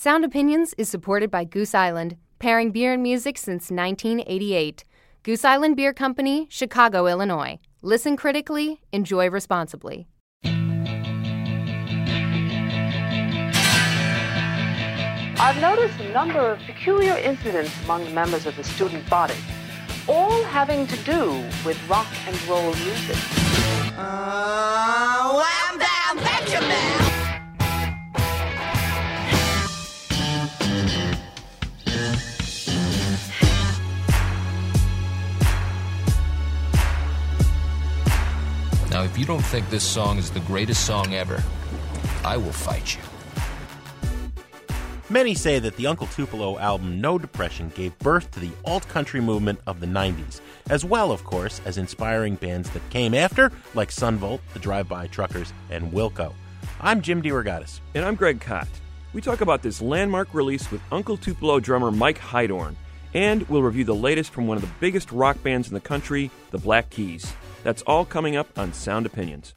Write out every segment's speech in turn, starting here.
Sound Opinions is supported by Goose Island, pairing beer and music since 1988. Goose Island Beer Company, Chicago, Illinois. Listen critically, enjoy responsibly. I've noticed a number of peculiar incidents among the members of the student body, all having to do with rock and roll music. Uh, wham bam Benjamin! Now, if you don't think this song is the greatest song ever, I will fight you. Many say that the Uncle Tupelo album No Depression gave birth to the alt country movement of the 90s, as well, of course, as inspiring bands that came after, like Son Volt, the Drive By Truckers, and Wilco. I'm Jim DeRogatis. And I'm Greg Kot. We talk about this landmark release with Uncle Tupelo drummer Mike Heidorn, and we'll review the latest from one of the biggest rock bands in the country, the Black Keys. That's all coming up on Sound Opinions.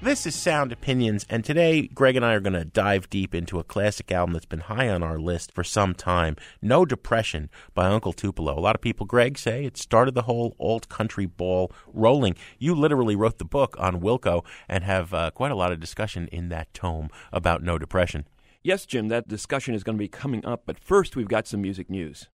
This is Sound Opinions, and today Greg and I are going to dive deep into a classic album that's been high on our list for some time No Depression by Uncle Tupelo. A lot of people, Greg, say it started the whole alt country ball rolling. You literally wrote the book on Wilco and have uh, quite a lot of discussion in that tome about No Depression. Yes, Jim, that discussion is going to be coming up, but first we've got some music news.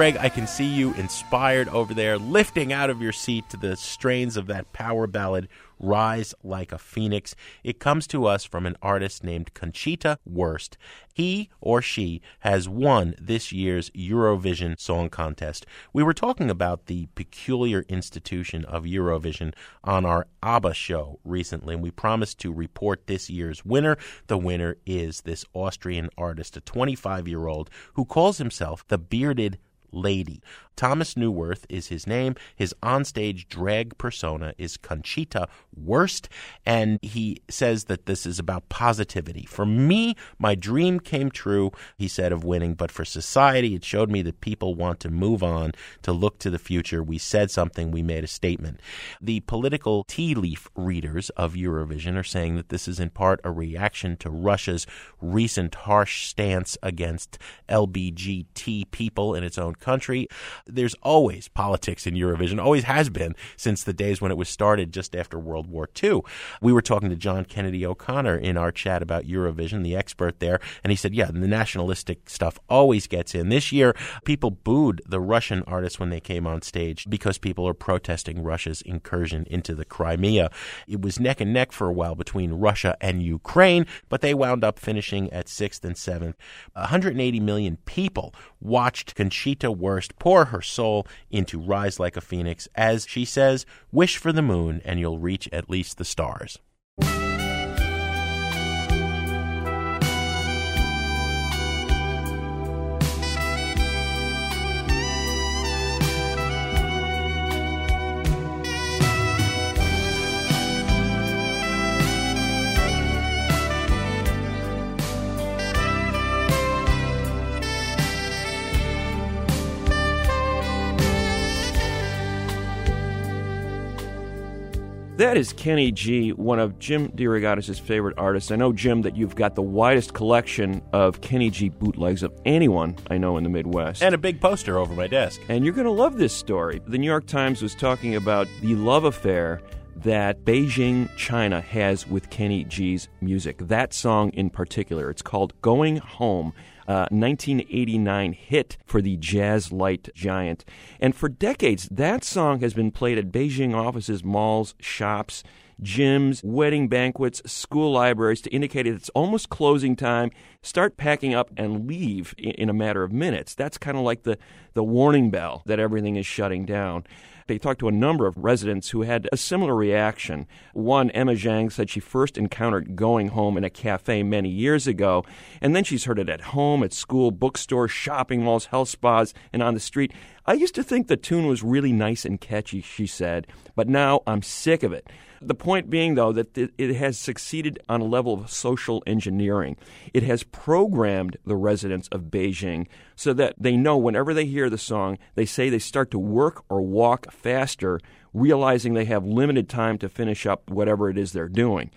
Greg, I can see you inspired over there, lifting out of your seat to the strains of that power ballad, Rise Like a Phoenix. It comes to us from an artist named Conchita Wurst. He or she has won this year's Eurovision Song Contest. We were talking about the peculiar institution of Eurovision on our ABBA show recently, and we promised to report this year's winner. The winner is this Austrian artist, a 25 year old, who calls himself the Bearded Lady. Thomas Neuwirth is his name. His onstage drag persona is Conchita Wurst, and he says that this is about positivity. For me, my dream came true, he said, of winning, but for society, it showed me that people want to move on, to look to the future. We said something, we made a statement. The political tea leaf readers of Eurovision are saying that this is in part a reaction to Russia's recent harsh stance against LBGT people in its own country there's always politics in Eurovision, always has been since the days when it was started just after World War II. We were talking to John Kennedy O'Connor in our chat about Eurovision, the expert there, and he said, yeah, the nationalistic stuff always gets in. This year, people booed the Russian artists when they came on stage because people are protesting Russia's incursion into the Crimea. It was neck and neck for a while between Russia and Ukraine, but they wound up finishing at sixth and seventh. 180 million people watched Conchita Wurst pour her soul into Rise Like a Phoenix as she says, Wish for the moon and you'll reach at least the stars. That is Kenny G, one of Jim DeRogatis' favorite artists. I know, Jim, that you've got the widest collection of Kenny G bootlegs of anyone I know in the Midwest. And a big poster over my desk. And you're going to love this story. The New York Times was talking about the love affair that Beijing, China has with Kenny G's music. That song in particular, it's called Going Home. Uh, 1989 hit for the jazz light giant. And for decades, that song has been played at Beijing offices, malls, shops, gyms, wedding banquets, school libraries to indicate that it's almost closing time. start packing up and leave in, in a matter of minutes. That's kind of like the, the warning bell that everything is shutting down. They talked to a number of residents who had a similar reaction. One, Emma Zhang, said she first encountered going home in a cafe many years ago, and then she's heard it at home, at school, bookstores, shopping malls, health spas, and on the street. I used to think the tune was really nice and catchy, she said, but now I'm sick of it. The point being, though, that it has succeeded on a level of social engineering. It has programmed the residents of Beijing so that they know whenever they hear the song, they say they start to work or walk faster, realizing they have limited time to finish up whatever it is they're doing.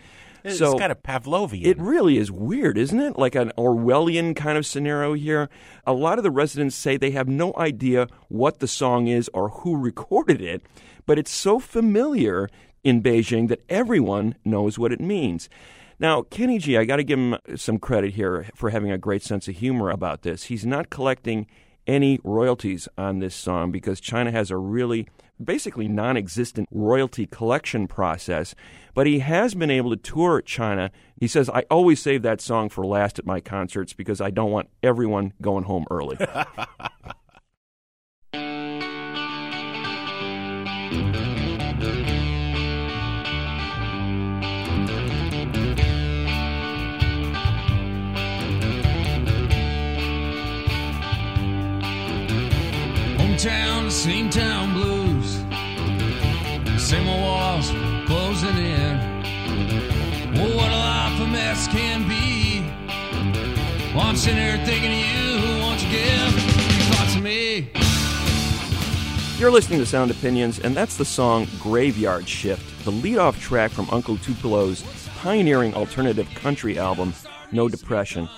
It's so kind of Pavlovian. It really is weird, isn't it? Like an Orwellian kind of scenario here. A lot of the residents say they have no idea what the song is or who recorded it, but it's so familiar in Beijing that everyone knows what it means. Now, Kenny G, I got to give him some credit here for having a great sense of humor about this. He's not collecting any royalties on this song because China has a really basically non existent royalty collection process. But he has been able to tour China. He says, I always save that song for last at my concerts because I don't want everyone going home early. Same town I'm sitting here thinking of you. Won't you give your thoughts to me? You're listening to Sound Opinions, and that's the song Graveyard Shift, the lead-off track from Uncle Tupelo's pioneering alternative country album, No Depression.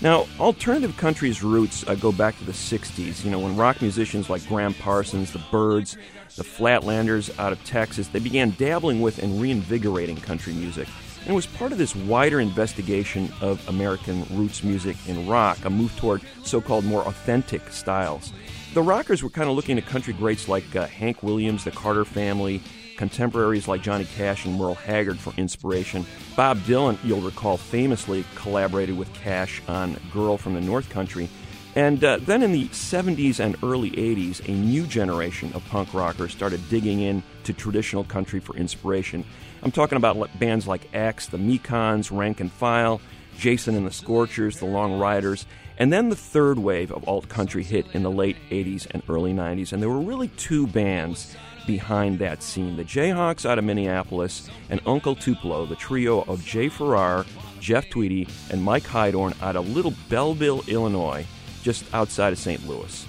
Now, alternative country's roots uh, go back to the 60s, you know, when rock musicians like Gram Parsons, the Byrds, the Flatlanders out of Texas, they began dabbling with and reinvigorating country music. And it was part of this wider investigation of American roots music in rock, a move toward so called more authentic styles. The rockers were kind of looking at country greats like uh, Hank Williams, the Carter family, contemporaries like Johnny Cash and Merle Haggard for inspiration. Bob Dylan, you'll recall, famously collaborated with Cash on Girl from the North Country. And uh, then in the 70s and early 80s, a new generation of punk rockers started digging in to traditional country for inspiration. I'm talking about bands like X, the Mekons, Rank and File, Jason and the Scorchers, the Long Riders, and then the third wave of alt country hit in the late 80s and early 90s. And there were really two bands behind that scene. The Jayhawks out of Minneapolis and Uncle Tupelo, the trio of Jay Farrar, Jeff Tweedy, and Mike Heidorn out of Little Belleville, Illinois, just outside of St. Louis.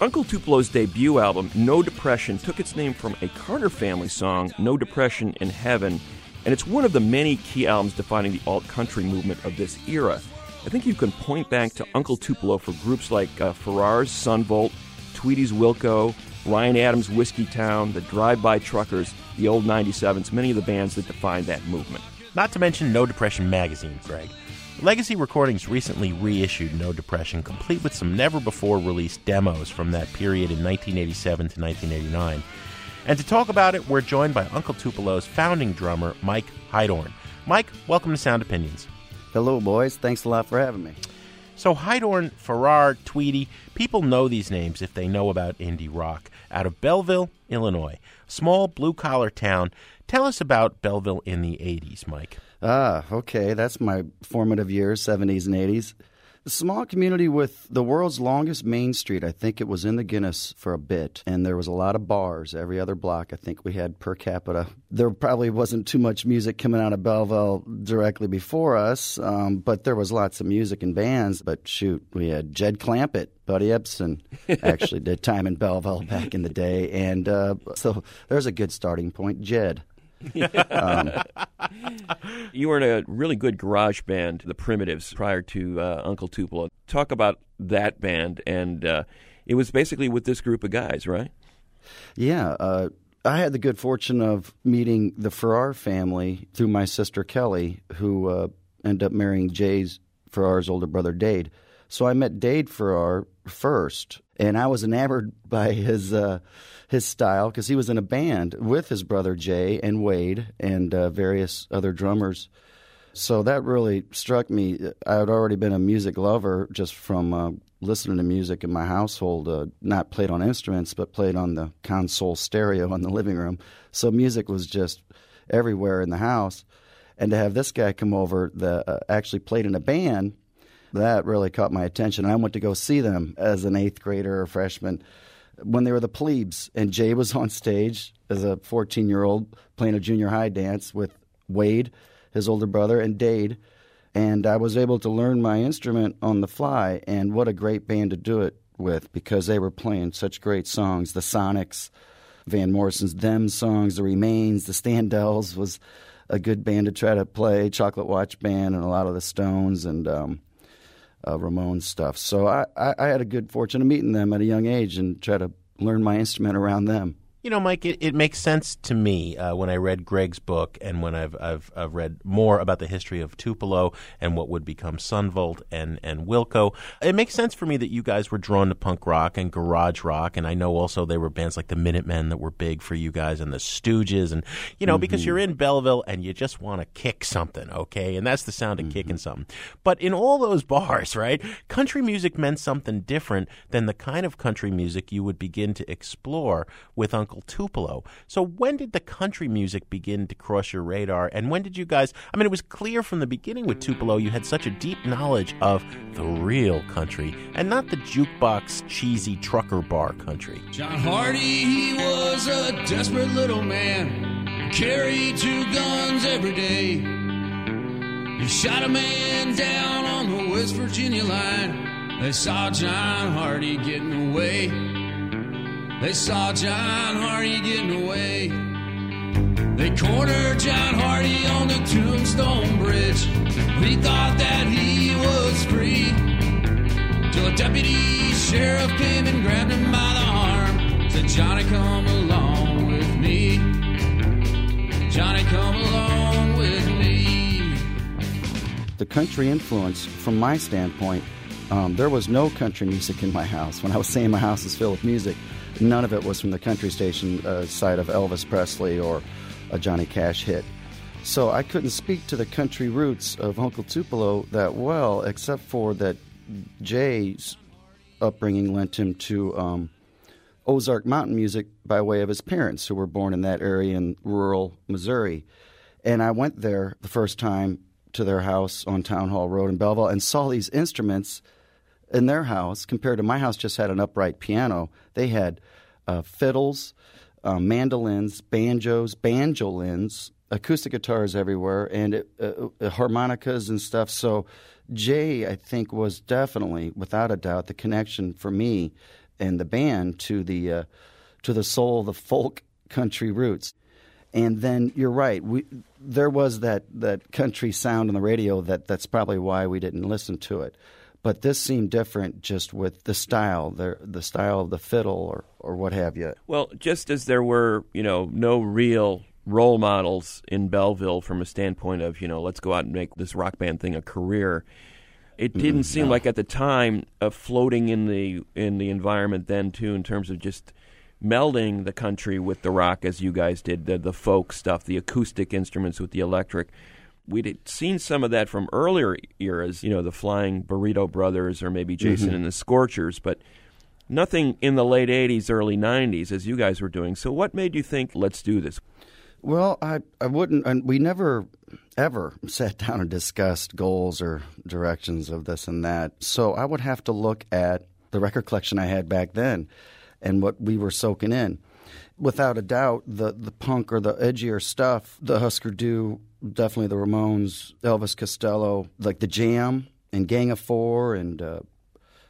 Uncle Tupelo's debut album, No Depression, took its name from a Carter family song, No Depression in Heaven, and it's one of the many key albums defining the alt country movement of this era. I think you can point back to Uncle Tupelo for groups like uh, Farrar's Son Volt, Tweedy's Wilco, Ryan Adams' Whiskeytown, the Drive By Truckers, the Old 97s, many of the bands that defined that movement. Not to mention No Depression magazine, Greg. Legacy Recordings recently reissued No Depression, complete with some never before released demos from that period in 1987 to 1989. And to talk about it, we're joined by Uncle Tupelo's founding drummer, Mike Heidorn. Mike, welcome to Sound Opinions. Hello, boys. Thanks a lot for having me. So, Heidorn, Farrar, Tweedy, people know these names if they know about indie rock. Out of Belleville, Illinois, small blue collar town. Tell us about Belleville in the 80s, Mike. Ah, okay. That's my formative years, 70s and 80s. A small community with the world's longest main street. I think it was in the Guinness for a bit, and there was a lot of bars every other block. I think we had per capita. There probably wasn't too much music coming out of Belleville directly before us, um, but there was lots of music and bands. But shoot, we had Jed Clampett, Buddy Ebsen actually did time in Belleville back in the day, and uh, so there's a good starting point. Jed. Um, you were in a really good garage band, the Primitives, prior to uh, Uncle Tupelo. Talk about that band, and uh, it was basically with this group of guys, right? Yeah. Uh, I had the good fortune of meeting the Farrar family through my sister Kelly, who uh, ended up marrying Jay's Farrar's older brother Dade. So I met Dade Farrar first, and I was enamored by his uh, his style because he was in a band with his brother Jay and Wade and uh, various other drummers So that really struck me. I had already been a music lover just from uh, listening to music in my household, uh, not played on instruments, but played on the console stereo in the living room. So music was just everywhere in the house. And to have this guy come over that uh, actually played in a band, that really caught my attention. And I went to go see them as an eighth grader or freshman when they were the plebes. And Jay was on stage as a 14 year old playing a junior high dance with Wade his older brother, and Dade. And I was able to learn my instrument on the fly. And what a great band to do it with because they were playing such great songs. The Sonics, Van Morrison's Them songs, The Remains, The Standells was a good band to try to play. Chocolate Watch Band, and a lot of the Stones and um, uh, Ramones stuff. So I, I, I had a good fortune of meeting them at a young age and try to learn my instrument around them. You know, Mike, it, it makes sense to me uh, when I read Greg's book and when I've, I've, I've read more about the history of Tupelo and what would become Son Volt and, and Wilco. It makes sense for me that you guys were drawn to punk rock and garage rock, and I know also there were bands like the Minutemen that were big for you guys and the Stooges, and you know, mm-hmm. because you're in Belleville and you just want to kick something, okay, and that's the sound of mm-hmm. kicking something. But in all those bars, right, country music meant something different than the kind of country music you would begin to explore with Uncle Tupelo. So when did the country music begin to cross your radar? And when did you guys? I mean, it was clear from the beginning with Tupelo you had such a deep knowledge of the real country and not the jukebox cheesy trucker bar country. John Hardy, he was a desperate little man, carried two guns every day. He shot a man down on the West Virginia line. They saw John Hardy getting away. They saw John Hardy getting away. They cornered John Hardy on the Tombstone Bridge. We thought that he was free. Till a deputy sheriff came and grabbed him by the arm. Said, Johnny, come along with me. Johnny, come along with me. The country influence, from my standpoint, um, there was no country music in my house. When I was saying my house is filled with music, None of it was from the country station uh, side of Elvis Presley or a Johnny Cash hit. So I couldn't speak to the country roots of Uncle Tupelo that well, except for that Jay's upbringing lent him to um, Ozark mountain music by way of his parents, who were born in that area in rural Missouri. And I went there the first time to their house on Town Hall Road in Belleville and saw these instruments in their house compared to my house just had an upright piano. They had uh, fiddles uh, mandolins banjos banjolins acoustic guitars everywhere and it, uh, uh, harmonicas and stuff. So jay i think was definitely without a doubt the connection for me and the band to the uh, to the soul the folk country roots. And then you're right we there was that that country sound on the radio that that's probably why we didn't listen to it but this seemed different just with the style, the the style of the fiddle or or what have you. Well, just as there were, you know, no real role models in Belleville from a standpoint of, you know, let's go out and make this rock band thing a career. It didn't mm, seem no. like at the time of floating in the in the environment then too in terms of just melding the country with the rock as you guys did the the folk stuff, the acoustic instruments with the electric we'd seen some of that from earlier eras, you know, the Flying Burrito Brothers or maybe Jason mm-hmm. and the Scorchers, but nothing in the late 80s, early 90s as you guys were doing. So what made you think, let's do this? Well, I, I wouldn't, and we never ever sat down and discussed goals or directions of this and that. So I would have to look at the record collection I had back then and what we were soaking in. Without a doubt, the, the punk or the edgier stuff, the Husker Du definitely the Ramones, Elvis Costello, like the Jam and Gang of Four, and uh,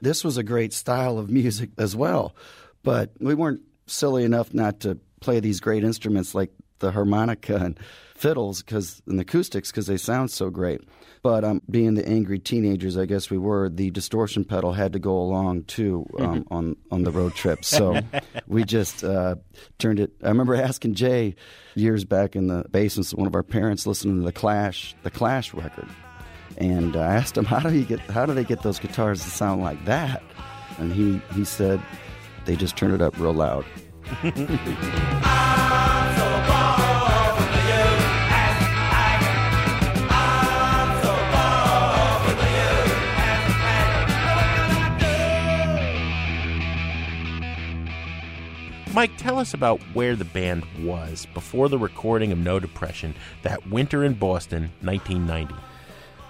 this was a great style of music as well. But we weren't silly enough not to play these great instruments like the harmonica and fiddles because and the acoustics because they sound so great. But um, being the angry teenagers, I guess we were, the distortion pedal had to go along too um, on on the road trip. So we just uh, turned it. I remember asking Jay years back in the basement, one of our parents listening to the Clash, the Clash record, and I asked him how do you get how do they get those guitars to sound like that, and he he said they just turn it up real loud. tell us about where the band was before the recording of No Depression that winter in Boston, 1990.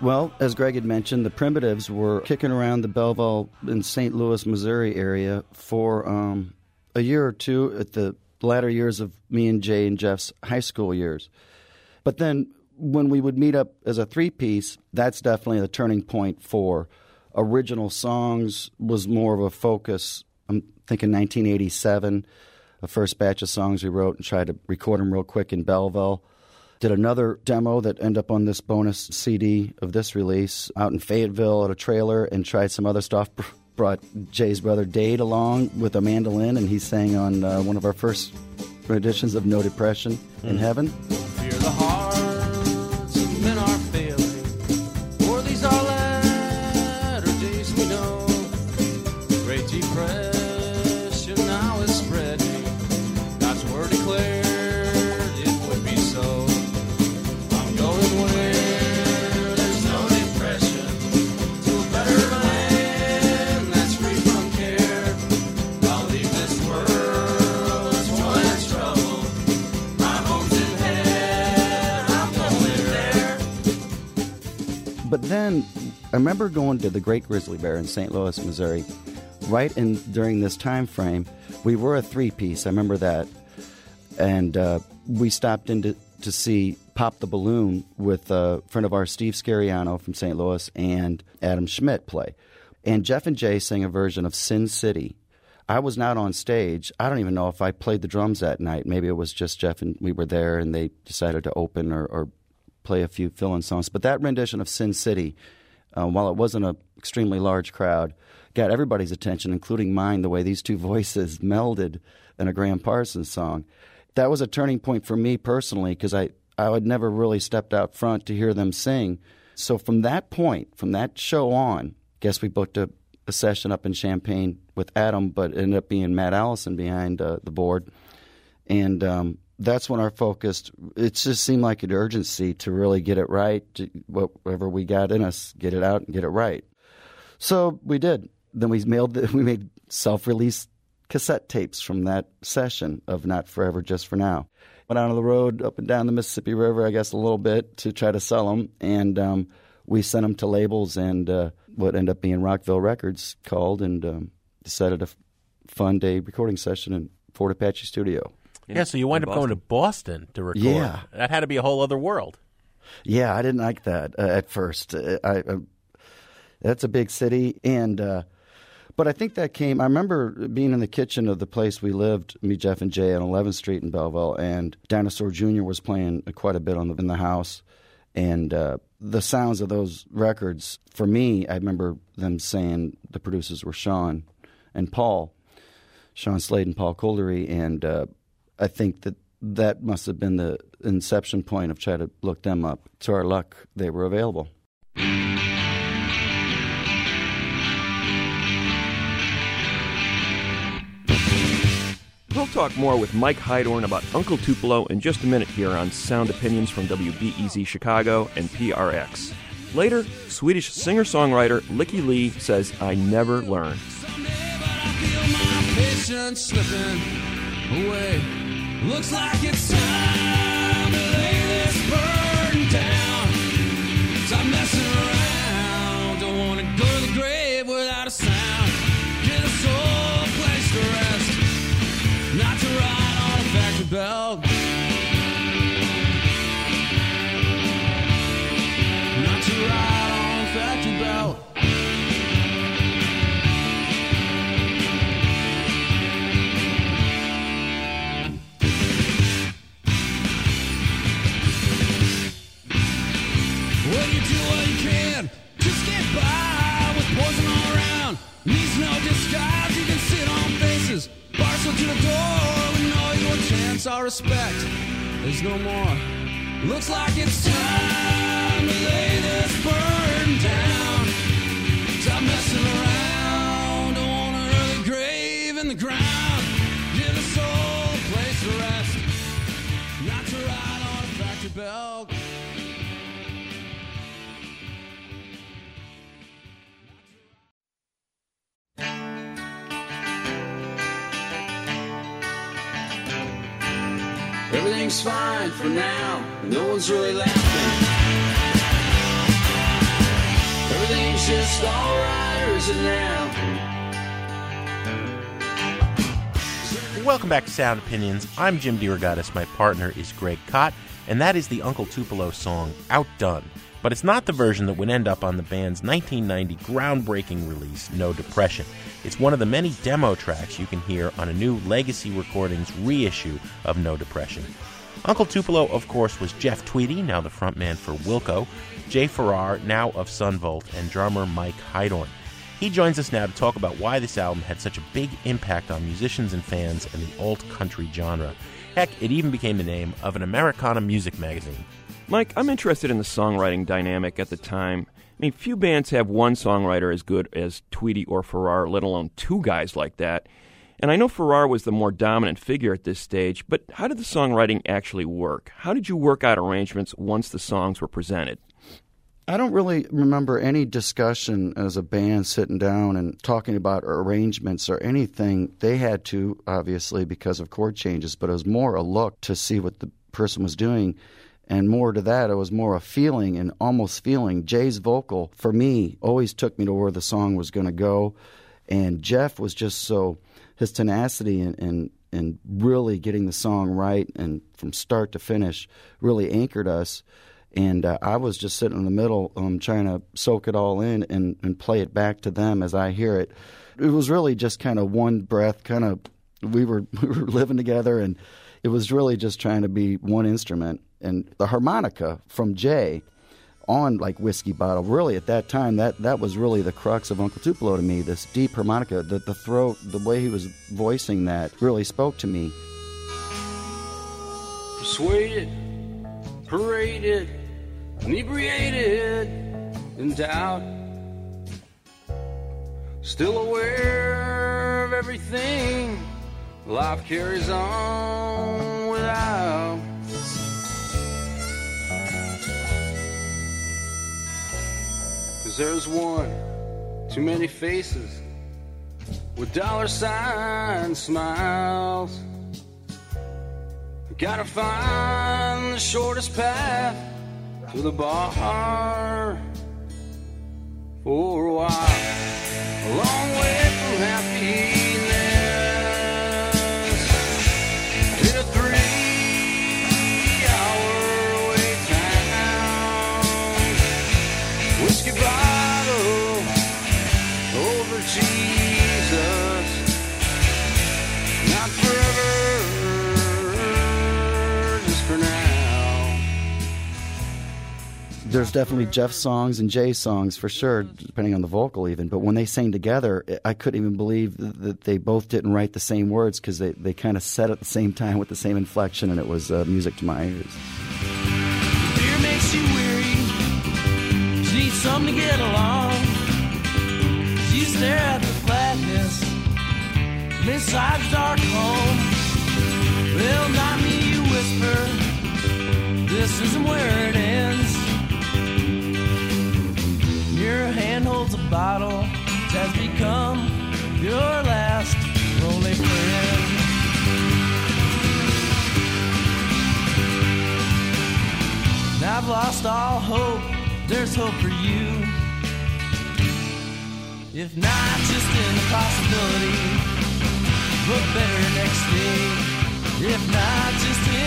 Well, as Greg had mentioned, the Primitives were kicking around the Belleville in St. Louis, Missouri area for um, a year or two at the latter years of me and Jay and Jeff's high school years. But then when we would meet up as a three piece, that's definitely the turning point for original songs was more of a focus. I'm thinking 1987 the first batch of songs we wrote and tried to record them real quick in Belleville. Did another demo that ended up on this bonus CD of this release out in Fayetteville at a trailer and tried some other stuff. Brought Jay's brother Dade along with a mandolin, and he sang on uh, one of our first editions of No Depression mm. in Heaven. I remember going to the Great Grizzly Bear in St. Louis, Missouri. Right in during this time frame, we were a three piece. I remember that, and uh, we stopped in to, see Pop the Balloon with a friend of ours, Steve Scariano from St. Louis, and Adam Schmidt play. And Jeff and Jay sang a version of Sin City. I was not on stage. I don't even know if I played the drums that night. Maybe it was just Jeff and we were there, and they decided to open or, or play a few fill-in songs. But that rendition of Sin City, uh, while it wasn't an extremely large crowd, got everybody's attention, including mine. The way these two voices melded in a Gram Parsons song, that was a turning point for me personally because I I had never really stepped out front to hear them sing. So from that point, from that show on, guess we booked a, a session up in Champaign with Adam, but ended up being Matt Allison behind uh, the board, and um, that's when our focus. It just seemed like an urgency to really get it right. Whatever we got in us, get it out and get it right. So we did. Then we mailed. The, we made self-release cassette tapes from that session of "Not Forever, Just for Now." Went out on the road up and down the Mississippi River, I guess a little bit to try to sell them, and um, we sent them to labels and uh, what ended up being Rockville Records called and um, decided to fund a recording session in Fort Apache Studio. In, yeah, so you wind up going to Boston to record. Yeah, that had to be a whole other world. Yeah, I didn't like that uh, at first. Uh, I, uh, that's a big city, and uh, but I think that came. I remember being in the kitchen of the place we lived, me, Jeff, and Jay on 11th Street in Belleville, and Dinosaur Jr. was playing quite a bit on the, in the house, and uh, the sounds of those records. For me, I remember them saying the producers were Sean and Paul, Sean Slade and Paul Kolderie, and uh, I think that that must have been the inception point of trying to look them up. To our luck, they were available. We'll talk more with Mike Heidorn about Uncle Tupelo in just a minute here on Sound Opinions from WBEZ Chicago and PRX. Later, Swedish singer songwriter Lykke Li says, I never learn away. Looks like it's time to lay this burden down. Stop messing around. Don't want to go to the grave without a sound. Get a soul place to rest. Not to ride on a factory belt. Our respect. There's no more. Looks like it's time to lay this burden down. Stop messing around. Don't want an early grave in the ground. Give a soul a place to rest. Not to ride on a factory belt. Everything's fine for now. No one's really laughing. Everything's just alright, or is it now? Welcome back to Sound Opinions. I'm Jim DeRogatis. My partner is Greg Kot, and that is the Uncle Tupelo song Outdone. But it's not the version that would end up on the band's 1990 groundbreaking release, No Depression. It's one of the many demo tracks you can hear on a new Legacy Recordings reissue of No Depression. Uncle Tupelo, of course, was Jeff Tweedy, now the frontman for Wilco, Jay Farrar, now of Son Volt, and drummer Mike Heidorn. He joins us now to talk about why this album had such a big impact on musicians and fans in the alt country genre. Heck, it even became the name of an Americana music magazine. Mike, I'm interested in the songwriting dynamic at the time. I mean, few bands have one songwriter as good as Tweedy or Farrar, let alone two guys like that. And I know Farrar was the more dominant figure at this stage, but how did the songwriting actually work? How did you work out arrangements once the songs were presented? I don't really remember any discussion as a band sitting down and talking about arrangements or anything. They had to, obviously, because of chord changes, but it was more a look to see what the person was doing. And more to that, it was more a feeling and almost feeling. Jay's vocal, for me, always took me to where the song was going to go. And Jeff was just so, his tenacity and, and, and really getting the song right and from start to finish really anchored us and uh, I was just sitting in the middle, um, trying to soak it all in and, and play it back to them as I hear it. It was really just kind of one breath, kind of we were we were living together, and it was really just trying to be one instrument. And the harmonica from Jay on like whiskey bottle, really at that time that that was really the crux of Uncle Tupelo to me. This deep harmonica, the the throat, the way he was voicing that really spoke to me. Persuaded, paraded inebriated in doubt, still aware of everything life carries on without. Cause there's one too many faces with dollar sign smiles. Gotta find the shortest path to the bar for a while. A long way from happiness. There's definitely Jeff songs and Jay songs for sure, depending on the vocal even. But when they sang together, I couldn't even believe that they both didn't write the same words because they, they kind of said at the same time with the same inflection, and it was uh, music to my ears. Beer makes you weary. You need something to get along. At the flatness dark home. Not me, you whisper. This isn't where it ends. Your hand holds a bottle. It has become your last lonely friend. And I've lost all hope. There's hope for you. If not, just in the possibility. Look better next day. If not, just in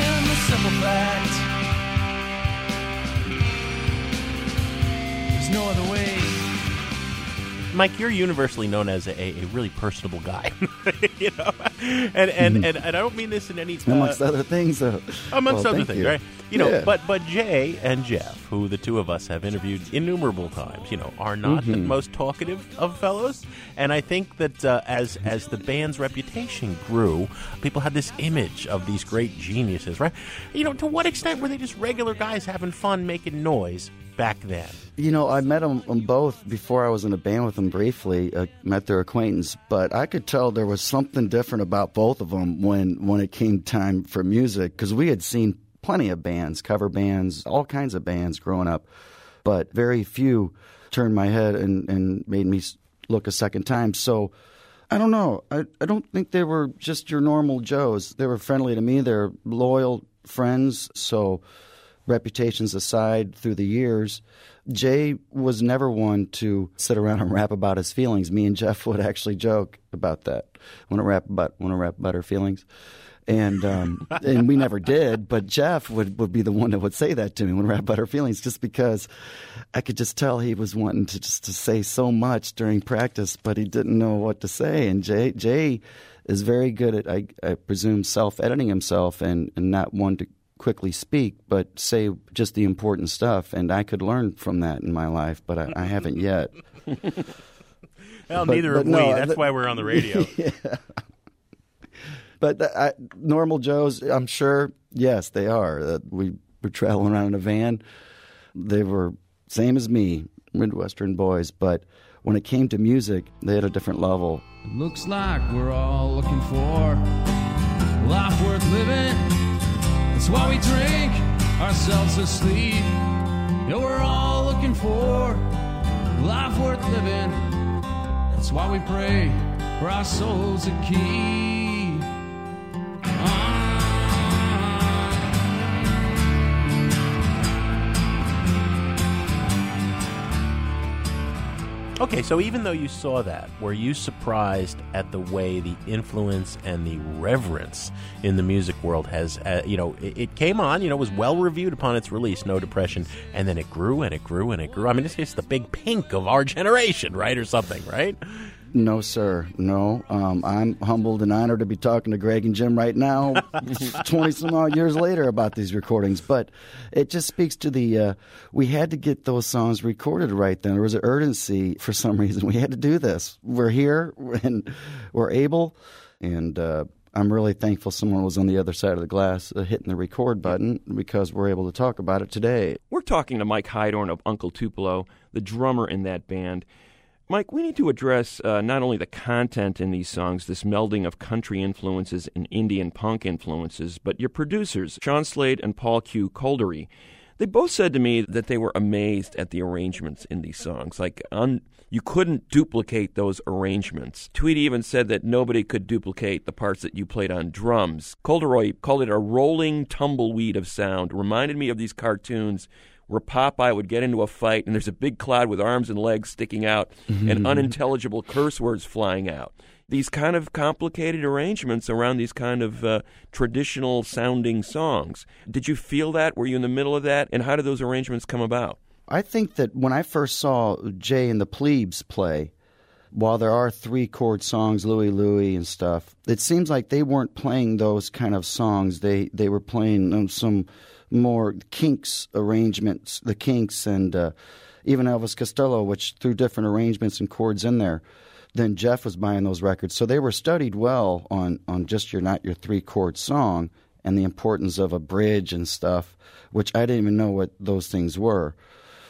Mike, you're universally known as a, a really personable guy, you know, and and, and and I don't mean this in any uh, Amongst other things, uh, amongst well, other things, you. right? You know, Yeah. but but Jay and Jeff, who the two of us have interviewed innumerable times, you know, are not the Mm-hmm. most talkative of fellows, and I think that uh, as as the band's reputation grew, people had this image of these great geniuses, right? You know, to what extent were they just regular guys having fun, making noise back then? You know, I met them, them both before I was in a band with them briefly. Uh, met their acquaintance, but I could tell there was something different about both of them when when it came time for music because we had seen plenty of bands, cover bands, all kinds of bands growing up, but very few turned my head and and made me look a second time. So. I don't know. I, I don't think they were just your normal Joes. They were friendly to me. They're loyal friends, so reputations aside through the years, Jay was never one to sit around and rap about his feelings. Me and Jeff would actually joke about that. Want to rap about want to rap about our feelings, and um, and we never did. But Jeff would, would be the one that would say that to me when rap about our feelings, just because I could just tell he was wanting to just to say so much during practice, but he didn't know what to say. And Jay Jay is very good at I, I presume self editing himself and, and not one to quickly speak, but say just the important stuff. And I could learn from that in my life, but I, I haven't yet. Well, But- neither but have no, we. That's the- why we're on the radio. But the, I, normal Joes, I'm sure, yes, they are. Uh, we were traveling around in a van. They were same as me, Midwestern boys. But when it came to music, they had a different level. It looks like we're all looking for life worth living. That's why we drink ourselves to sleep. Yeah, we're all looking for life worth living. That's why we pray for our souls to keep. Okay, so even though you saw that, were you surprised at the way the influence and the reverence in the music world has, uh, you know, it, it came on, you know, was well reviewed upon its release, No Depression, and then it grew and it grew and it grew. I mean, it's just the big pink of our generation, right, or something, right? No, sir. No. Um, I'm humbled and honored to be talking to Greg and Jim right now, 20 some odd years later, about these recordings. But it just speaks to the, uh, we had to get those songs recorded right then. There was an urgency for some reason. We had to do this. We're here and we're able. And, uh, I'm really thankful someone was on the other side of the glass uh, hitting the record button because we're able to talk about it today. We're talking to Mike Heidorn of Uncle Tupelo, the drummer in that band. Mike, we need to address uh, not only the content in these songs, this melding of country influences and Indian punk influences, but your producers, Sean Slade and Paul Q. Kolderie. They both said to me that they were amazed at the arrangements in these songs. Like, un- you couldn't duplicate those arrangements. Tweedy even said that nobody could duplicate the parts that you played on drums. Kolderie called it a rolling tumbleweed of sound. Reminded me of these cartoons where Popeye would get into a fight and there's a big cloud with arms and legs sticking out and unintelligible curse words flying out. These kind of complicated arrangements around these kind of uh, traditional sounding songs. Did you feel that? Were you in the middle of that? And how did those arrangements come about? I think that when I first saw Jay and the Plebes play, while there are three chord songs, Louie Louie and stuff, it seems like they weren't playing those kind of songs. They they were playing um, some more Kinks arrangements, the Kinks, and uh, even Elvis Costello, which threw different arrangements and chords in there. Then Jeff was buying those records, so they were studied well on on just your not your three chord song and the importance of a bridge and stuff, which I didn't even know what those things were.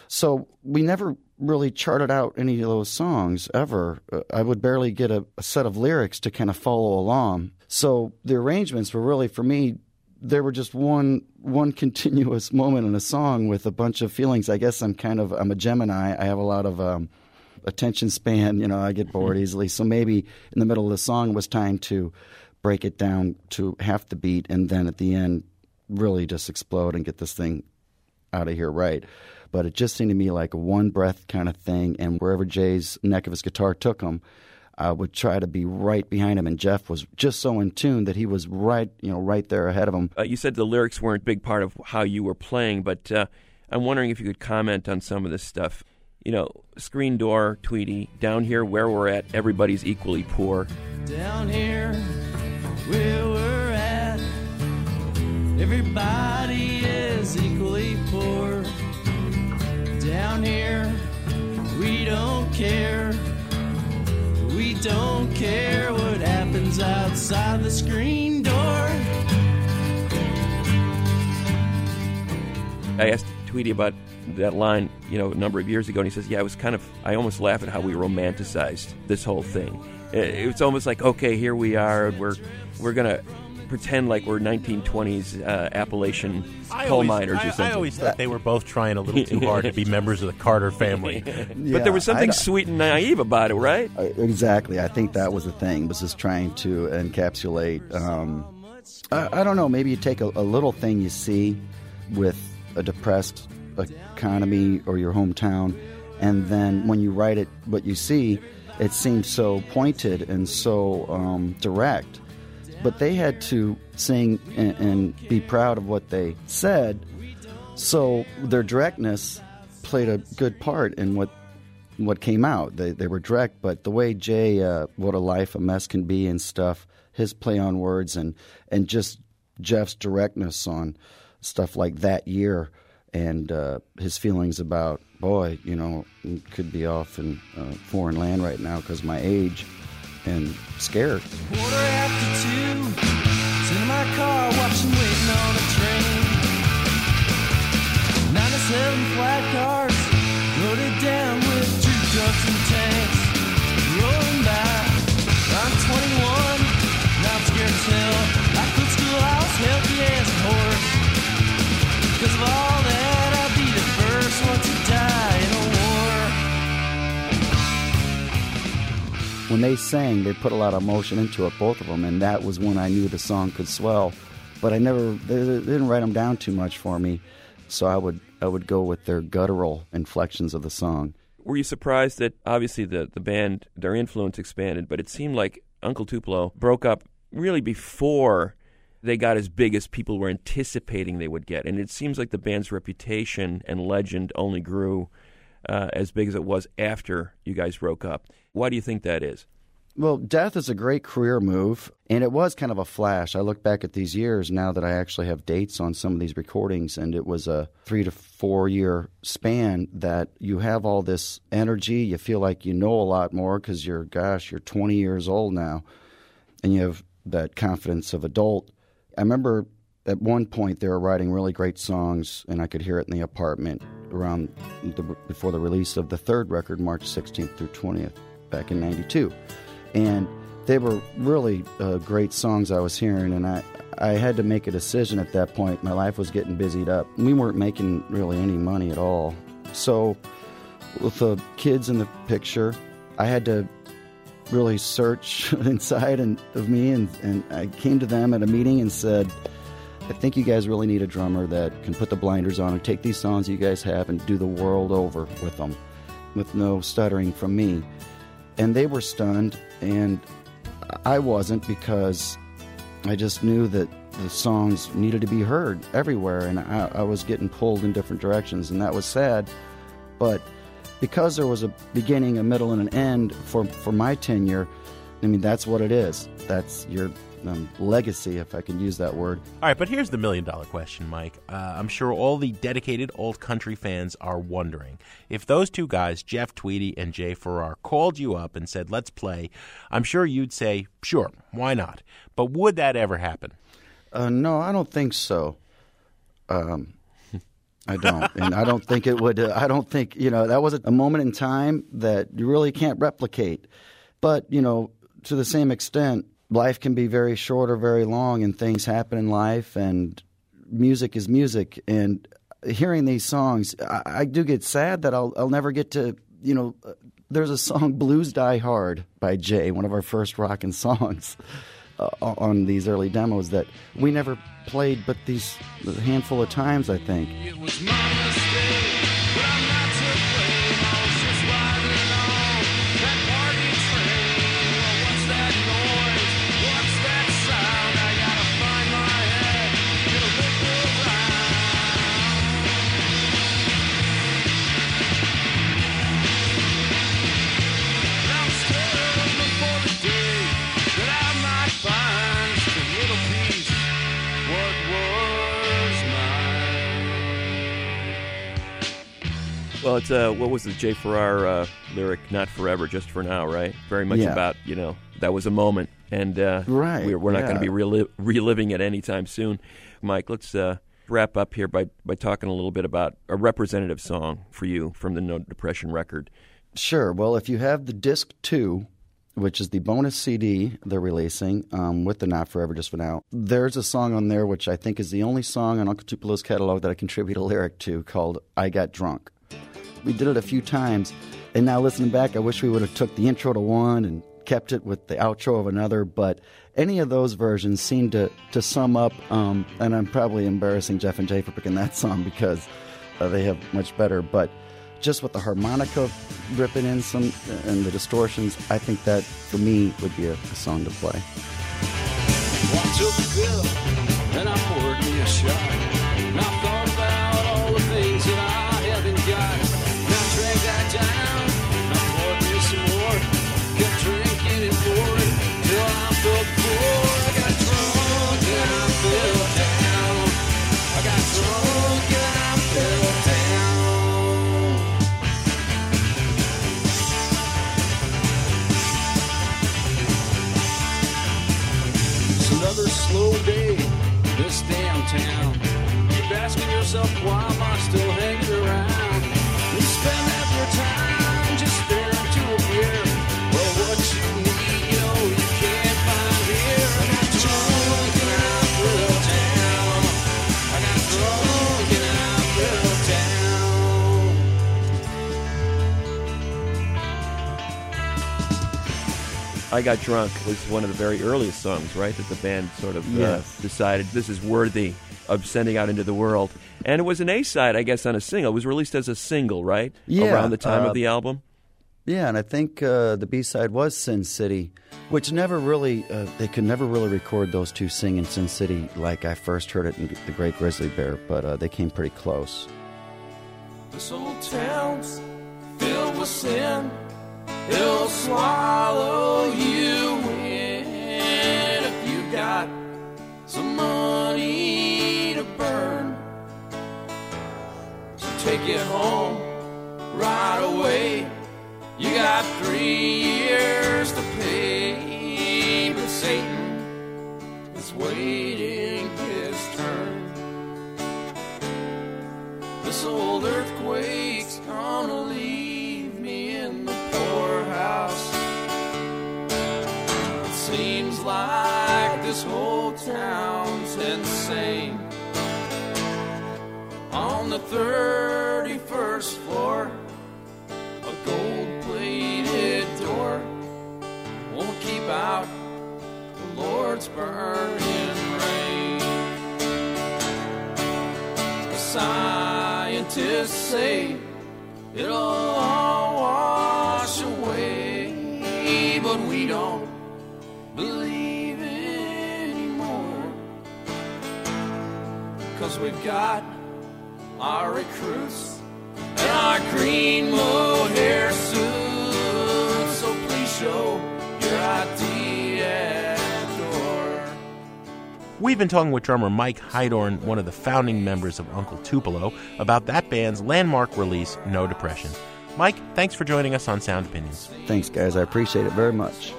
So we never really charted out any of those songs ever. Uh, I would barely get a, a set of lyrics to kind of follow along. So the arrangements were really for me. They were just one one continuous moment in a song with a bunch of feelings. I guess I'm kind of I'm a Gemini. I have a lot of um, attention span. You know, I get bored easily. So maybe in the middle of the song was time to break it down to half the beat, and then at the end, really just explode and get this thing out of here right. But it just seemed to me like a one breath kind of thing, and wherever Jay's neck of his guitar took him, I would try to be right behind him. And Jeff was just so in tune that he was right, you know, right there ahead of him. Uh, you said the lyrics weren't a big part of how you were playing, but uh, I'm wondering if you could comment on some of this stuff. You know, screen door, Tweedy, down here where we're at, everybody's equally poor. Down here where we're at, everybody is equally poor. Down here, we don't care. We don't care what happens outside the screen door. I asked Tweedy about that line, you know, a number of years ago, and he says, "Yeah, I was kind of, I almost laugh at how we romanticized this whole thing. It- It's almost like, okay, here we are, we're we're gonna pretend like we're 1920s uh, Appalachian I coal always, miners I, or something." I always thought they were both trying a little too hard to be members of the Carter family. but there was something I- sweet and naive about it, right? I- exactly. I think that was the thing. Was just trying to encapsulate um, I, I don't know. Maybe you take a, a little thing you see with a depressed economy or your hometown, and then when you write it, what you see, it seems so pointed and so um, direct. But they had to sing and, and be proud of what they said, so their directness played a good part in what what came out. They they were direct, but the way Jay, uh, what a life a mess can be and stuff, his play on words and and just Jeff's directness on stuff like that year and uh, his feelings about boy, you know, could be off in uh, foreign land right now because my age and scared. Quarter after two, When they sang, they put a lot of emotion into it, both of them, and that was when I knew the song could swell. But I never, they, didn't write them down too much for me, so I would, I would go with their guttural inflections of the song. Were you surprised that obviously the, the band, their influence expanded, but it seemed like Uncle Tupelo broke up really before they got as big as people were anticipating they would get. And it seems like the band's reputation and legend only grew uh, as big as it was after you guys broke up. Why do you think that is? Well, Death is a great career move, and it was kind of a flash. I look back at these years now that I actually have dates on some of these recordings, and it was a three to four year span that you have all this energy. You feel like you know a lot more because you're, gosh, you're 20 years old now, and you have that confidence of adult. I remember at one point they were writing really great songs, and I could hear it in the apartment around the, before the release of the third record, March 16th through 20th, back in '92, and they were really uh, great songs I was hearing, and I. I had to make a decision at that point. My life was getting busied up. We weren't making really any money at all. So, with the kids in the picture, I had to really search inside and, of me, and, and I came to them at a meeting and said, I think you guys really need a drummer that can put the blinders on and take these songs you guys have and do the world over with them with no stuttering from me. And they were stunned, and I wasn't because I just knew that the songs needed to be heard everywhere, and I, I was getting pulled in different directions, and that was sad. But because there was a beginning, a middle, and an end for, for my tenure, I mean, that's what it is. That's your um, legacy, if I can use that word. All right, but here's the million dollar question, Mike. Uh, I'm sure all the dedicated alt country fans are wondering if those two guys, Jeff Tweedy and Jay Farrar, called you up and said, let's play, I'm sure you'd say, sure, why not? But would that ever happen? Uh, no, I don't think so. Um, I don't, and I don't think it would. Uh, I don't think you know that was a moment in time that you really can't replicate. But you know, to the same extent, life can be very short or very long, and things happen in life, and music is music. And hearing these songs, I, I do get sad that I'll I'll never get to you know. Uh, there's a song "Blues Die Hard" by Jay, one of our first rockin' songs. Uh, on these early demos that we never played but these handful of times I think Well, it's uh, what was the Jay Farrar uh, lyric? Not forever, just for now, right? Very much Yeah. about you know that was a moment, and uh, Right, we're, we're not going to be reli- reliving it anytime soon. Mike, let's uh, wrap up here by by talking a little bit about a representative song for you from the No Depression record. Sure. Well, if you have the disc two, which is the bonus CD they're releasing um, with the Not Forever Just for Now, there's a song on there which I think is the only song on Uncle Tupelo's catalog that I contribute a lyric to called "I Got Drunk." We did it a few times, and now listening back, I wish we would have took the intro to one and kept it with the outro of another, but any of those versions seem to, to sum up. Um, and I'm probably embarrassing Jeff and Jay for picking that song because uh, they have much better. But just with the harmonica ripping in some and the distortions, I think that for me would be a, a song to play. One town. Keep asking yourself, why am I still hanging I Got Drunk was one of the very earliest songs, right? That the band sort of uh, decided this is worthy of sending out into the world. And it was an A side, I guess, on a single. It was released as a single, right? Yeah, Around the time uh, of the album? Yeah, and I think uh, the B side was Sin City, which never really, uh, they could never really record those two singing Sin City like I first heard it in The Great Grizzly Bear, but uh, they came pretty close. This old town's filled with sin. It'll swallow you in if you got some money to burn. So take it home right away. You got three 31st floor, a gold plated door won't keep out the Lord's burning rain. The scientists say it'll all wash away, but we don't believe anymore. Cause we've got our recruits and our green mohair suits. So please show your ID at the door. We've been talking with drummer Mike Heidorn, one of the founding members of Uncle Tupelo, about that band's landmark release, No Depression. Mike, thanks for joining us on Sound Opinions. Thanks, guys. I appreciate it very much.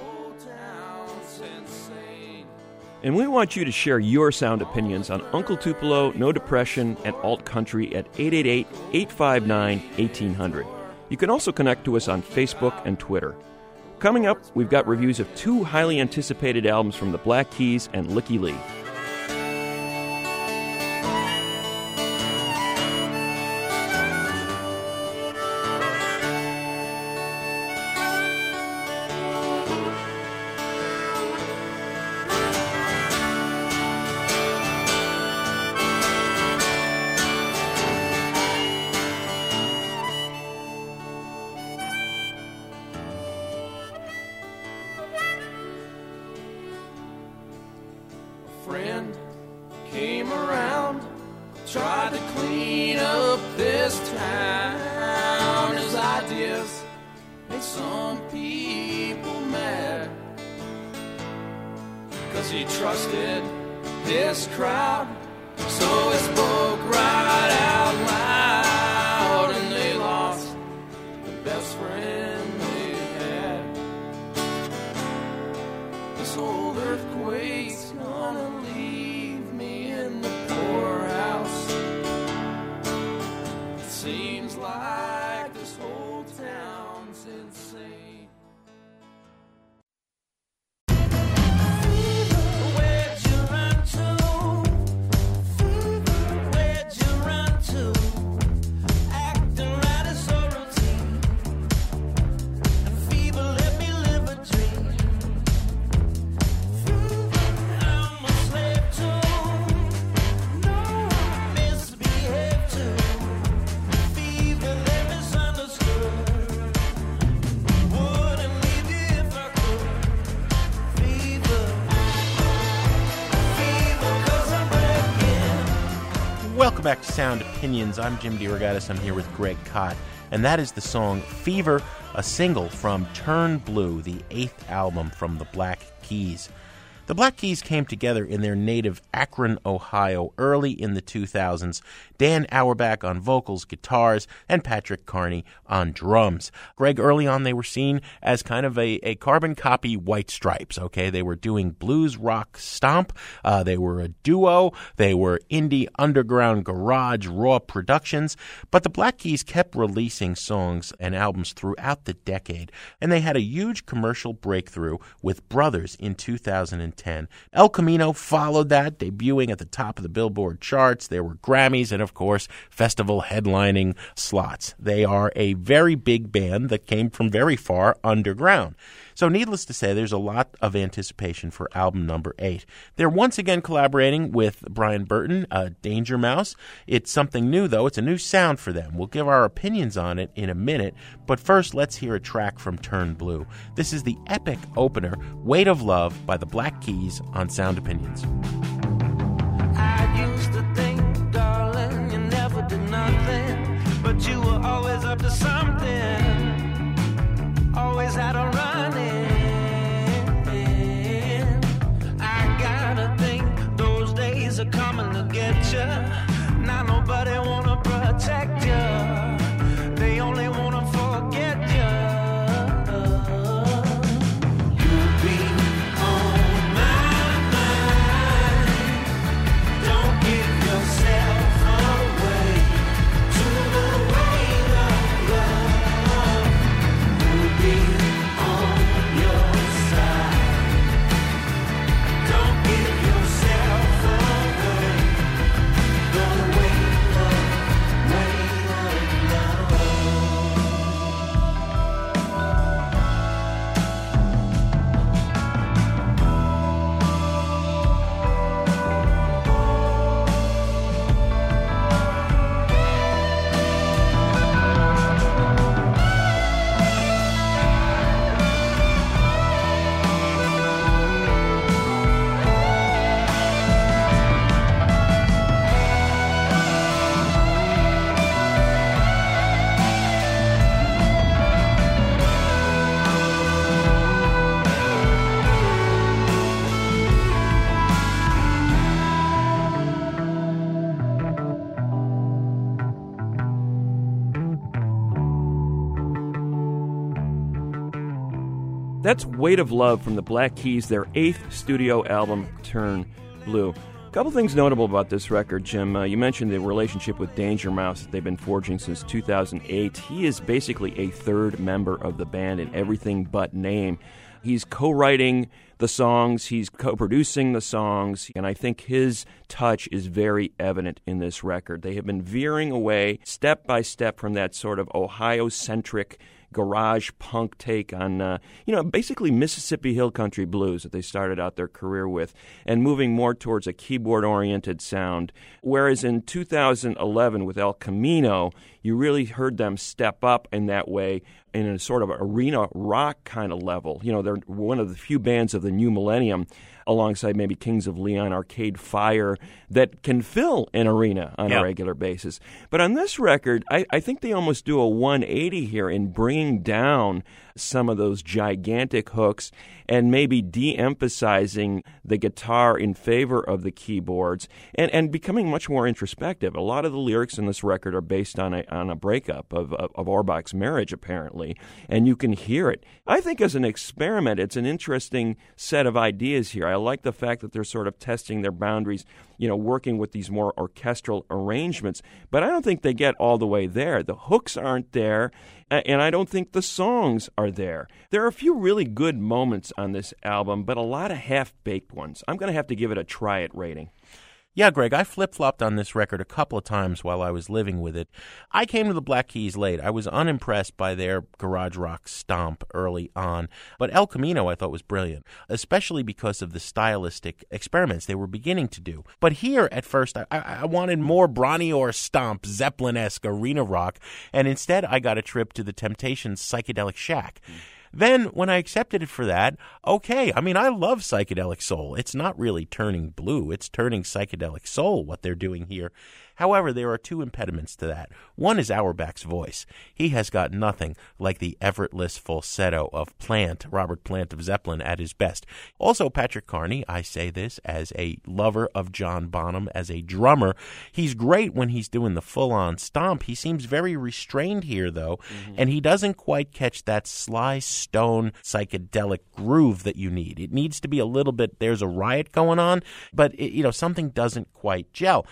And we want you to share your sound opinions on Uncle Tupelo, No Depression, and Alt Country at 888 859 1800. You can also connect to us on Facebook and Twitter. Coming up, we've got reviews of two highly anticipated albums from the Black Keys and Lykke Li. Back to Sound Opinions. I'm Jim DeRogatis. I'm here with Greg Kot, and that is the song Fever, a single from Turn Blue, the eighth album from the Black Keys. The Black Keys came together in their native Akron, Ohio, early in the 2000s. Dan Auerbach on vocals, guitars, and Patrick Carney on drums. Greg, early on, they were seen as kind of a, a carbon copy White Stripes, okay? They were doing blues rock stomp. Uh, they were a duo. They were indie underground garage raw productions. But the Black Keys kept releasing songs and albums throughout the decade, and they had a huge commercial breakthrough with Brothers in 2010. El Camino followed that, debuting at the top of the Billboard charts. There were Grammys and, of course, festival headlining slots. They are a very big band that came from very far underground. So, needless to say, there's a lot of anticipation for album number eight. They're once again collaborating with Brian Burton, uh, Danger Mouse. It's something new, though. It's a new sound for them. We'll give our opinions on it in a minute, but first, let's hear a track from Turn Blue. This is the epic opener, Weight of Love, by the Black Keys on Sound Opinions. I used to think, darling, you never did nothing, but you were always up to something. Always a running. I gotta think those days are coming to get you. Now nobody wanna protect you. That's Weight of Love from the Black Keys, their eighth studio album, Turn Blue. A couple things notable about this record, Jim. Uh, you mentioned the relationship with Danger Mouse that they've been forging since 2008. He is basically a third member of the band in everything but name. He's co writing the songs, he's co producing the songs, and I think his touch is very evident in this record. They have been veering away step by step from that sort of Ohio centric garage punk take on, uh, you know, basically Mississippi Hill Country blues that they started out their career with, and moving more towards a keyboard oriented sound. Whereas in 2011 with El Camino, you really heard them step up in that way in a sort of arena rock kind of level. You know, they're one of the few bands of the new millennium alongside maybe Kings of Leon, Arcade Fire, that can fill an arena on Yeah. a regular basis. But on this record, I, I think they almost do a 180 here in bringing down some of those gigantic hooks and maybe de emphasizing the guitar in favor of the keyboards and, and becoming much more introspective. A lot of the lyrics in this record are based on a, on a breakup of, of, of Auerbach's marriage, apparently, and you can hear it. I think as an experiment, it's an interesting set of ideas here. I like the fact that they're sort of testing their boundaries, you know, working with these more orchestral arrangements, but I don't think they get all the way there. The hooks aren't there, and I don't think the songs are there. There are a few really good moments on this album, but a lot of half baked ones. I'm going to have to give it a try it rating. Yeah, Greg, I flip flopped on this record a couple of times while I was living with it. I came to the Black Keys late. I was unimpressed by their garage rock stomp early on, but El Camino I thought was brilliant, especially because of the stylistic experiments they were beginning to do. But here, at first, I, I, wanted more Bronnior stomp, Zeppelin esque arena rock, and instead I got a trip to the Temptations' psychedelic shack. Then, when I accepted it for that, okay. I mean, I love psychedelic soul. It's not really turning blue, it's turning psychedelic soul, what they're doing here. However, there are two impediments to that. One is Auerbach's voice. He has got nothing like the effortless falsetto of Plant, Robert Plant of Zeppelin, at his best. Also, Patrick Carney, I say this as a lover of John Bonham as a drummer. He's great when he's doing the full on stomp. He seems very restrained here, though, mm-hmm. and he doesn't quite catch that Sly Stone psychedelic groove that you need. It needs to be a little bit, there's a riot going on, but, it, you know, something doesn't quite gel.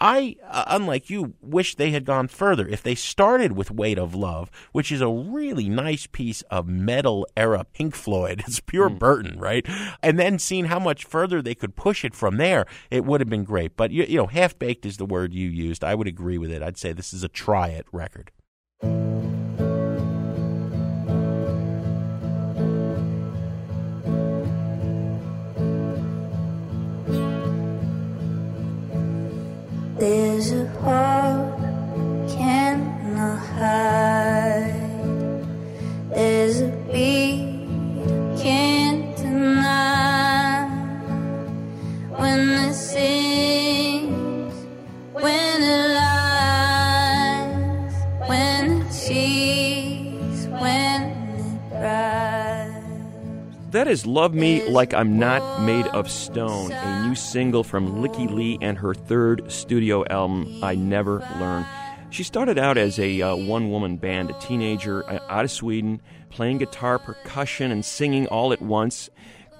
I, uh, unlike you, wish they had gone further. If they started with Weight of Love, which is a really nice piece of Meddle era Pink Floyd, it's pure mm. Burton, right? And then seen how much further they could push it from there, it would have been great. But, you, you know, half baked is the word you used. I would agree with it. I'd say this is a try it record. That is Love Me Like I'm Not Made of Stone, a new single from Lykke Li and her third studio album, I Never Learn. She started out as a uh, one woman band, a teenager uh, out of Sweden, playing guitar, percussion, and singing all at once.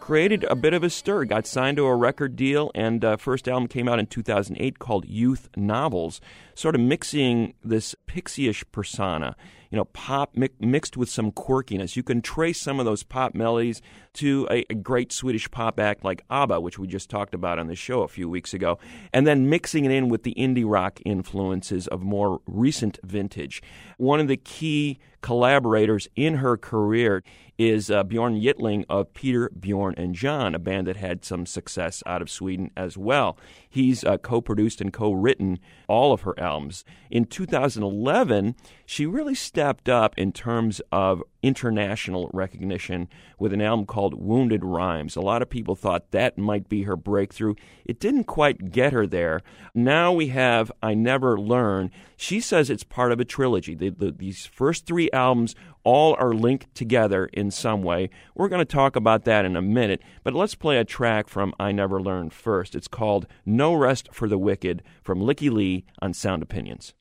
Created a bit of a stir, got signed to a record deal, and uh, first album came out in 2008 called Youth Novels, sort of mixing this pixie-ish persona you know, pop mi- mixed with some quirkiness. You can trace some of those pop melodies to a, a, great Swedish pop act like ABBA, which we just talked about on the show a few weeks ago, and then mixing it in with the indie rock influences of more recent vintage. One of the key collaborators in her career is uh, Bjorn Yttling of Peter, Bjorn, and John, a band that had some success out of Sweden as well. He's uh, co produced and co written all of her albums. In 2011, she really stepped up in terms of international recognition with an album called Wounded Rhymes. A lot of people thought that might be her breakthrough. It didn't quite get her there. Now we have I Never Learn. She says it's part of a trilogy. The, the, these first three albums all are linked together in some way. We're going to talk about that in a minute, but let's play a track from I Never Learned first. It's called No Rest for the Wicked from Lykke Li on Sound Opinions.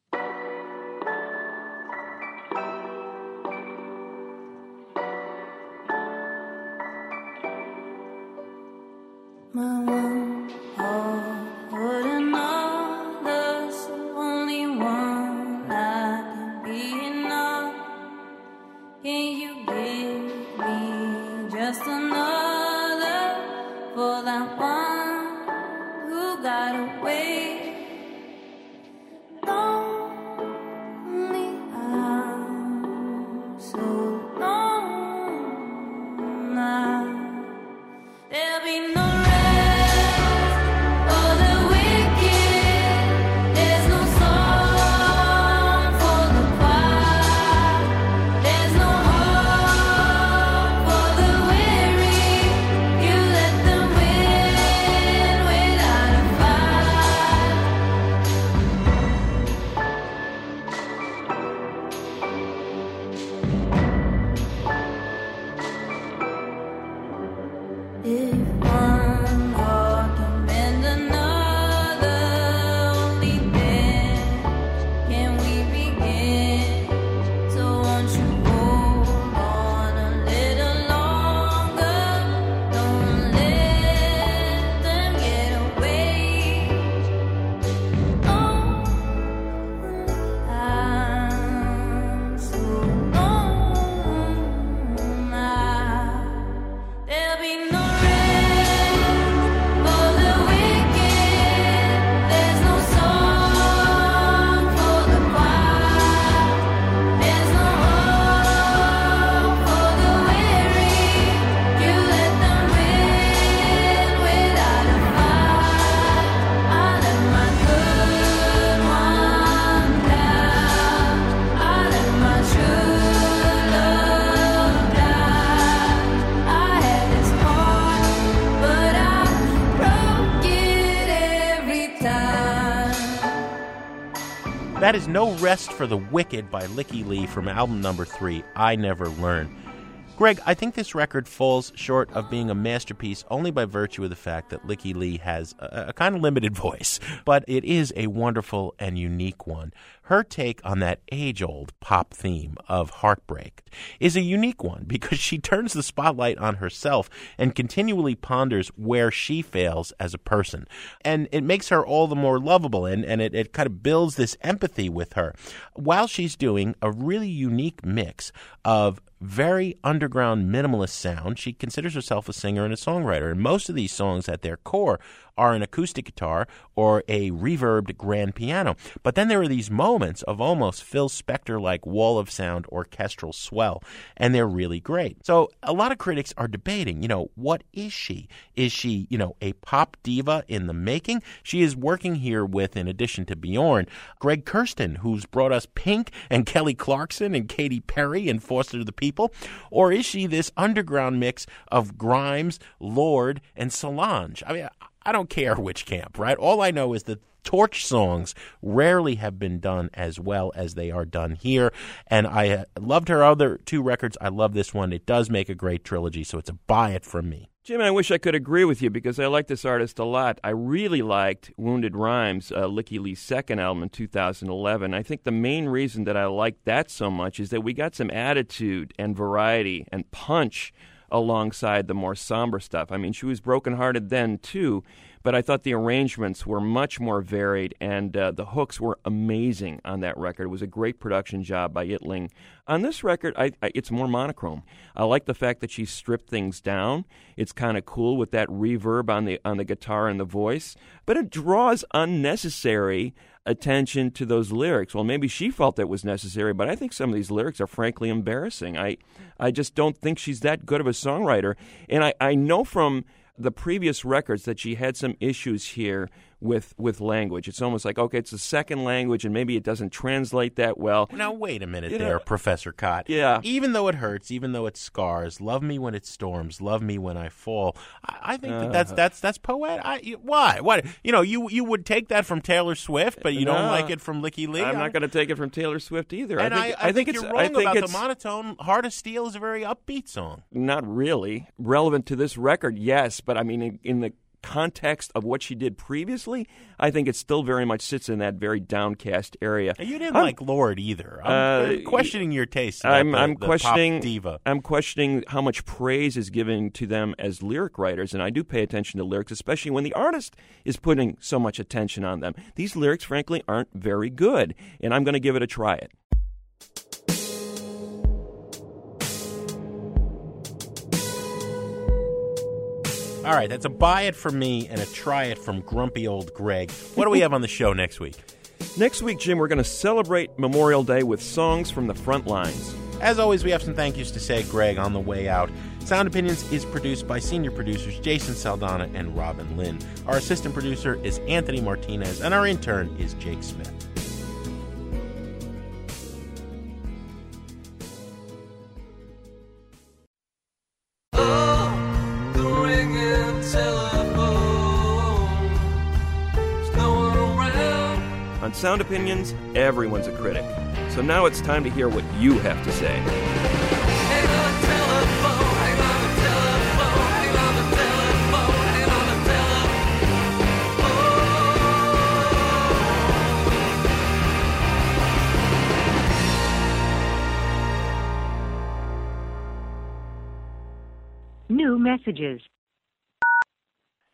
No Rest for the Wicked by Lykke Li from album number three, I Never Learn. Greg, I think this record falls short of being a masterpiece only by virtue of the fact that Lykke Li has a, a kind of limited voice, but it is a wonderful and unique one. Her take on that age old pop theme of heartbreak is a unique one because she turns the spotlight on herself and continually ponders where she fails as a person. And it makes her all the more lovable and, and it, it kind of builds this empathy with her while she's doing a really unique mix of very underground minimalist sound. She considers herself a singer and a songwriter. And most of these songs at their core are an acoustic guitar or a reverbed grand piano. But then there are these moments of almost Phil Spector like wall of sound orchestral swell, and they're really great. So a lot of critics are debating, you know, what is she? Is she, you know, a pop diva in the making? She is working here with, in addition to Bjorn, Greg Kurstin, who's brought us Pink and Kelly Clarkson and Katy Perry and Foster the People. Or is she this underground mix of Grimes, Lorde, and Solange? I mean, I don't care which camp, right? All I know is that torch songs rarely have been done as well as they are done here. And I uh, loved her other two records. I love this one. It does make a great trilogy, so it's a buy it from me. Jim, I wish I could agree with you because I like this artist a lot. I really liked Wounded Rhymes, uh, Lykke Li's second album in 2011. I think the main reason that I liked that so much is that we got some attitude and variety and punch alongside the more somber stuff. I mean, she was brokenhearted then too, but I thought the arrangements were much more varied and uh, the hooks were amazing on that record. It was a great production job by Yttling. On this record, I, I, it's more monochrome. I like the fact that she stripped things down. It's kind of cool with that reverb on the on the guitar and the voice, but it draws unnecessary attention to those lyrics. Well, maybe she felt that was necessary, but I think some of these lyrics are frankly embarrassing. I, I just don't think she's that good of a songwriter. And I, I know from the previous records that she had some issues here with with language. It's almost like okay, it's a second language, and maybe it doesn't translate that well. Now wait a minute You know- there, Professor Kot. Yeah. Even though it hurts, even though it scars, love me when it storms, love me when I fall. I, I think that that's Uh. that's that's poetic. I, why? What? You know, you you would take that from Taylor Swift, but you don't like it from Lykke Li. I'm not going to take it from Taylor Swift either. And I think, I, I, think, it's you're wrong I think about the monotone. Heart of Steel is a very upbeat song. not really relevant to this record. Yes, but I mean in, in the context of what she did previously, I think it still very much sits in that very downcast area. You didn't I'm- like Lorde either. I'm Uh, questioning your taste. I'm, the- I'm the questioning diva. I'm questioning how much praise is given to them as lyric writers, and I do pay attention to lyrics, especially when the artist is putting so much attention on them. These lyrics, frankly, aren't very good, and I'm going to give it a try. It. All right, that's a buy it from me and a try it from grumpy old Greg. What do we have on the show next week? Next week, Jim, we're going to celebrate Memorial Day with songs from the front lines. As always, we have some thank yous to say, Greg, on the way out. Sound Opinions is produced by senior producers Jason Saldana and Robin Lynn. Our assistant producer is Anthony Martinez, and our intern is Jake Smith. Sound Opinions, everyone's a critic. So now it's time to hear what you have to say. New messages.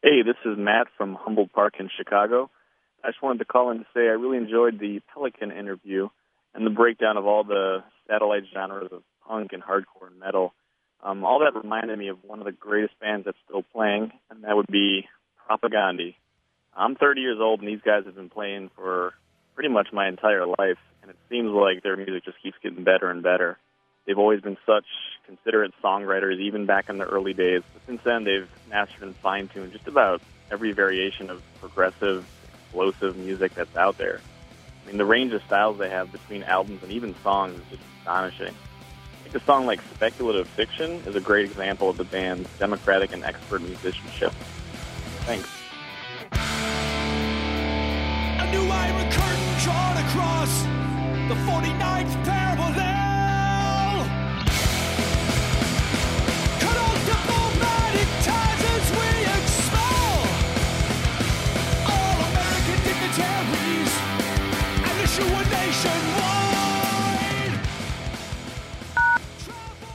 Hey, this is Matt from Humboldt Park in Chicago. I just wanted to call in to say I really enjoyed the Pelican interview and the breakdown of all the satellite genres of punk and hardcore and metal. Um, all that reminded me of one of the greatest bands that's still playing, and that would be Propagandhi. I'm 30 years old, and these guys have been playing for pretty much my entire life, and it seems like their music just keeps getting better and better. They've always been such considerate songwriters, even back in the early days. But since then, they've mastered and fine-tuned just about every variation of progressive, explosive music that's out there. I mean, the range of styles they have between albums and even songs is just astonishing. I think a song like Speculative Fiction is a great example of the band's democratic and expert musicianship. Thanks. I knew I am a curtain drawn across the 49th parallel.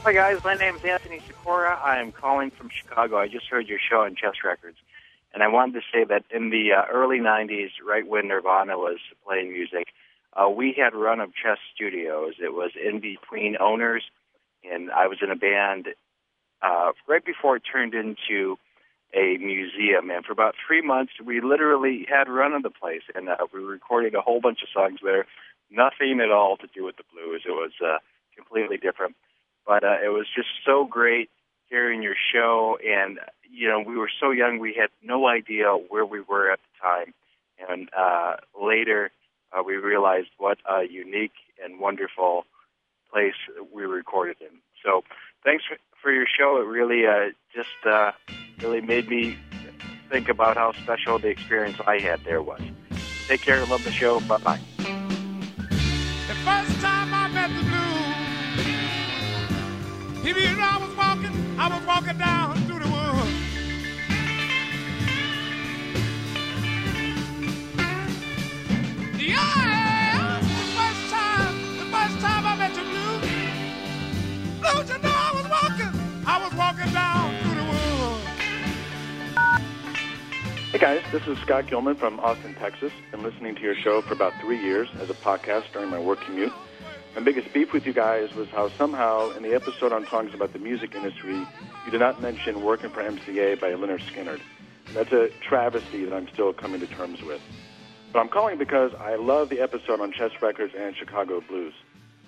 Hi guys, my name is Anthony Sikora. I am calling from Chicago. I just heard your show on Chess Records, and I wanted to say that in the uh, early '90s, right when Nirvana was playing music, uh, we had run of Chess Studios. It was in between owners, and I was in a band uh, right before it turned into a museum. And for about three months, we literally had run of the place, and uh, we recorded a whole bunch of songs there. Nothing at all to do with the blues. It was uh, completely different but uh, it was just so great hearing your show. And you know, we were so young, we had no idea where we were at the time. And uh, later, uh, we realized what a unique and wonderful place we recorded in. So, thanks for, for your show. It really uh, just uh, really made me think about how special the experience I had there was. Take care. Love the show. Bye bye. You I was walking, I was walking down through the woods. Yeah, the first time, the first time I met the blues, blues, you know I was walking, I was walking down through the woods. Hey guys, this is Scott Gilman from Austin, Texas. Been listening to your show for about three years as a podcast during my work commute. My biggest beef with you guys was how somehow in the episode on songs about the music industry, you did not mention Working for MCA by Lynyrd Skynyrd. That's a travesty that I'm still coming to terms with. But I'm calling because I love the episode on Chess Records and Chicago Blues.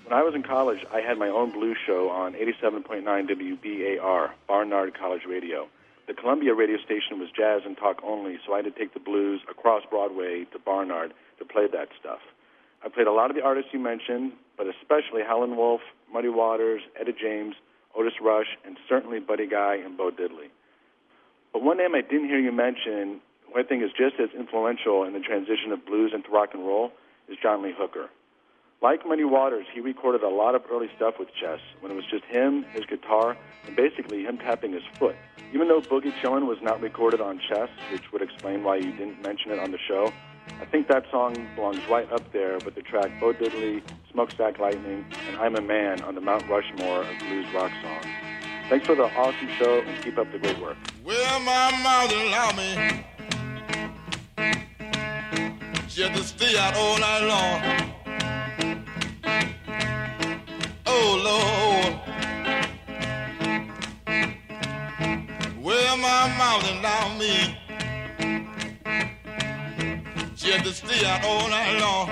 When I was in college, I had my own blues show on 87.9 WBAR, Barnard College Radio. The Columbia radio station was jazz and talk only, so I had to take the blues across Broadway to Barnard to play that stuff. I played a lot of the artists you mentioned, but especially Howlin' Wolf, Muddy Waters, Etta James, Otis Rush, and certainly Buddy Guy and Bo Diddley. But one name I didn't hear you mention, who I think is just as influential in the transition of blues into rock and roll, is John Lee Hooker. Like Muddy Waters, he recorded a lot of early stuff with Chess when it was just him, his guitar, and basically him tapping his foot. Even though Boogie Chillin' was not recorded on Chess, which would explain why you didn't mention it on the show, I think that song belongs right up there with the track oh Bo Diddley, Smokestack Lightning, and I'm a Man on the Mount Rushmore of blues rock songs. Thanks for the awesome show and keep up the great work. Well, my mouth allow me. Had to stay out all night long. Oh, Lord. Well, my mouth allow me. She had to stay out all night long.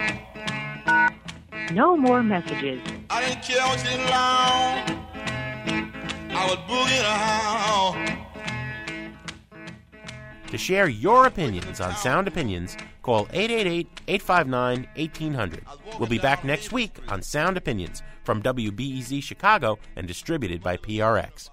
No more messages. I didn't care what she long. I was boogieing around. To share your opinions on Sound Opinions, call 888-859-1800. We'll be back next week on Sound Opinions from WBEZ Chicago and distributed by PRX.